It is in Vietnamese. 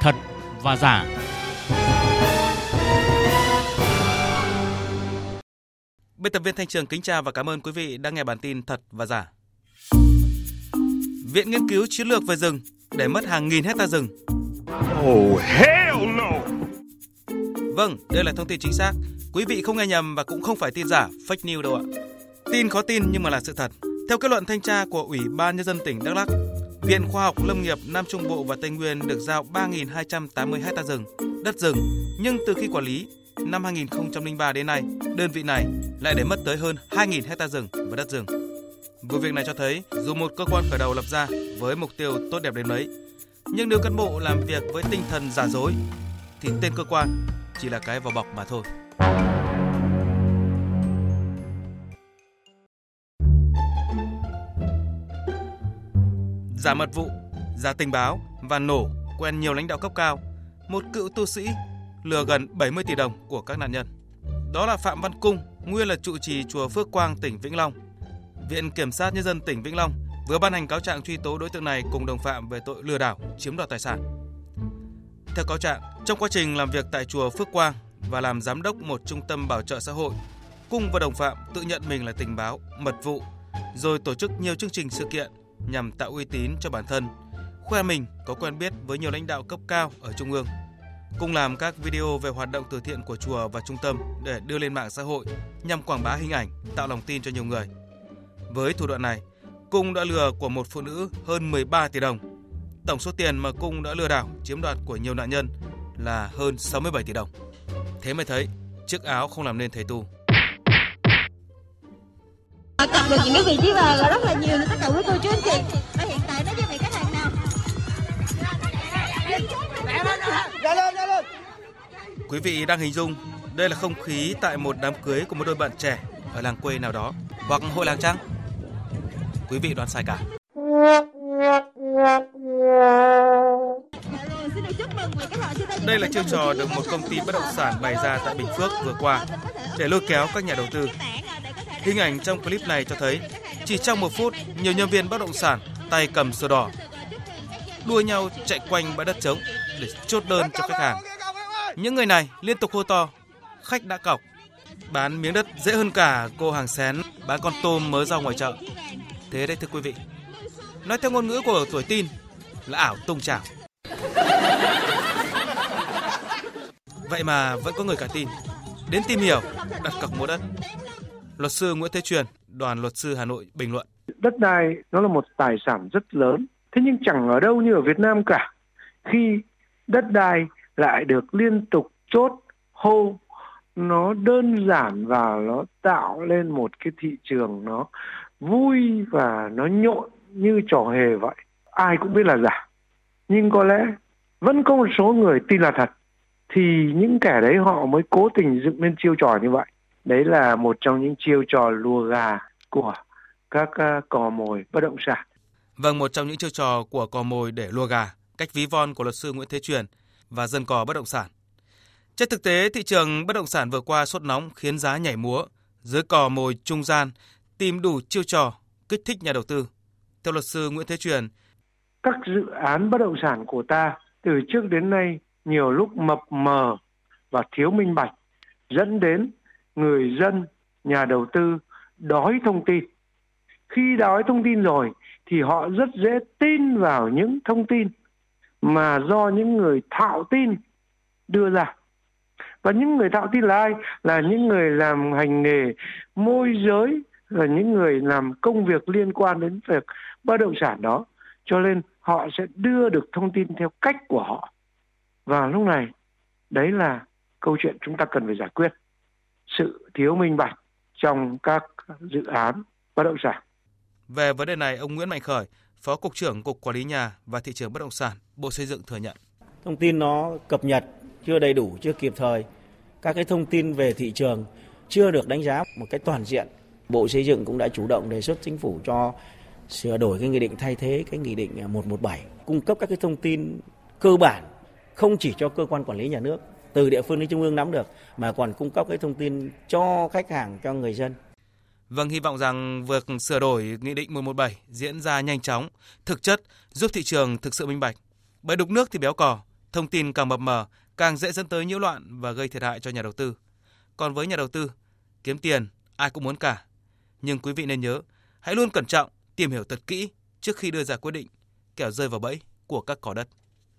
Thật và giả. Biên tập viên Thanh Trường kính chào và cảm ơn quý vị đang nghe bản tin Thật và giả. Viện Nghiên cứu Chiến lược về rừng để mất hàng nghìn hecta rừng. Oh hell no! Vâng, đây là thông tin chính xác. Quý vị không nghe nhầm và cũng không phải tin giả, fake news đâu ạ. Tin khó tin nhưng mà là sự thật. Theo kết luận thanh tra của Ủy ban Nhân dân tỉnh Đắk Lắk, Viện Khoa học Lâm nghiệp Nam Trung Bộ và Tây Nguyên được giao 3.280 hecta rừng, đất rừng, nhưng từ khi quản lý năm 2003 đến nay, đơn vị này lại để mất tới hơn 2.000 hecta rừng và đất rừng. Vụ việc này cho thấy dù một cơ quan khởi đầu lập ra với mục tiêu tốt đẹp đến mấy, nhưng nếu cán bộ làm việc với tinh thần giả dối thì tên cơ quan chỉ là cái vỏ bọc mà thôi. Giả mật vụ, giả tình báo và nổ quen nhiều lãnh đạo cấp cao, một cựu tu sĩ lừa gần 70 tỷ đồng của các nạn nhân. Đó là Phạm Văn Cung, nguyên là trụ trì chùa Phước Quang, tỉnh Vĩnh Long. Viện Kiểm sát Nhân dân tỉnh Vĩnh Long vừa ban hành cáo trạng truy tố đối tượng này cùng đồng phạm về tội lừa đảo, chiếm đoạt tài sản. Theo cáo trạng, trong quá trình làm việc tại chùa Phước Quang và làm giám đốc một trung tâm bảo trợ xã hội, Cung và đồng phạm tự nhận mình là tình báo, mật vụ, rồi tổ chức nhiều chương trình sự kiện nhằm tạo uy tín cho bản thân, khoe mình có quen biết với nhiều lãnh đạo cấp cao ở trung ương. cùng làm các video về hoạt động từ thiện của chùa và trung tâm để đưa lên mạng xã hội nhằm quảng bá hình ảnh, tạo lòng tin cho nhiều người. Với thủ đoạn này, Cung đã lừa của một phụ nữ hơn 13 tỷ đồng. Tổng số tiền mà Cung đã lừa đảo chiếm đoạt của nhiều nạn nhân là hơn 67 tỷ đồng. Thế mới thấy, chiếc áo không làm nên thầy tu được những cái vị trí mà rất là nhiều tất cả quý cô chú anh chị và hiện tại nó với khách hàng nào Quý vị đang hình dung đây là không khí tại một đám cưới của một đôi bạn trẻ ở làng quê nào đó hoặc hội làng trăng. Quý vị đoán sai cả. Đây là chiêu trò được một công ty bất động sản bày ra tại Bình Phước vừa qua để lôi kéo các nhà đầu tư. Hình ảnh trong clip này cho thấy chỉ trong một phút, nhiều nhân viên bất động sản tay cầm sổ đỏ đua nhau chạy quanh bãi đất trống để chốt đơn cho khách hàng. Những người này liên tục hô to, khách đã cọc. Bán miếng đất dễ hơn cả cô hàng xén bán con tôm mới ra ngoài chợ. Thế đấy thưa quý vị. Nói theo ngôn ngữ của tuổi tin là ảo tung trào. Vậy mà vẫn có người cả tin. Đến tìm hiểu, đặt cọc mua đất. Luật sư Nguyễn Thế Truyền, đoàn luật sư Hà Nội bình luận. Đất đai nó là một tài sản rất lớn. Thế nhưng chẳng ở đâu như ở Việt Nam cả. Khi đất đai lại được liên tục chốt hô nó đơn giản và nó tạo lên một cái thị trường nó vui và nó nhộn như trò hề vậy ai cũng biết là giả nhưng có lẽ vẫn có một số người tin là thật thì những kẻ đấy họ mới cố tình dựng lên chiêu trò như vậy đấy là một trong những chiêu trò lùa gà của các uh, cò mồi bất động sản Vâng, một trong những chiêu trò của cò mồi để lùa gà, cách ví von của luật sư Nguyễn Thế Truyền và dân cò bất động sản. Trên thực tế, thị trường bất động sản vừa qua sốt nóng khiến giá nhảy múa, dưới cò mồi trung gian tìm đủ chiêu trò kích thích nhà đầu tư. Theo luật sư Nguyễn Thế Truyền, các dự án bất động sản của ta từ trước đến nay nhiều lúc mập mờ và thiếu minh bạch dẫn đến người dân, nhà đầu tư đói thông tin. Khi đói thông tin rồi thì họ rất dễ tin vào những thông tin mà do những người thạo tin đưa ra. Và những người thạo tin là ai? Là những người làm hành nghề môi giới, là những người làm công việc liên quan đến việc bất động sản đó. Cho nên họ sẽ đưa được thông tin theo cách của họ. Và lúc này, đấy là câu chuyện chúng ta cần phải giải quyết. Sự thiếu minh bạch trong các dự án bất động sản. Về vấn đề này, ông Nguyễn Mạnh Khởi, Phó Cục trưởng Cục Quản lý Nhà và Thị trường Bất động sản, Bộ Xây dựng thừa nhận. Thông tin nó cập nhật chưa đầy đủ, chưa kịp thời. Các cái thông tin về thị trường chưa được đánh giá một cách toàn diện. Bộ Xây dựng cũng đã chủ động đề xuất chính phủ cho sửa đổi cái nghị định thay thế cái nghị định 117, cung cấp các cái thông tin cơ bản không chỉ cho cơ quan quản lý nhà nước từ địa phương đến trung ương nắm được mà còn cung cấp cái thông tin cho khách hàng cho người dân Vâng, hy vọng rằng việc sửa đổi Nghị định 117 diễn ra nhanh chóng, thực chất giúp thị trường thực sự minh bạch. Bởi đục nước thì béo cò, Thông tin càng mập mờ, càng dễ dẫn tới nhiễu loạn và gây thiệt hại cho nhà đầu tư. Còn với nhà đầu tư, kiếm tiền ai cũng muốn cả. Nhưng quý vị nên nhớ, hãy luôn cẩn trọng, tìm hiểu thật kỹ trước khi đưa ra quyết định, kẻo rơi vào bẫy của các cỏ đất.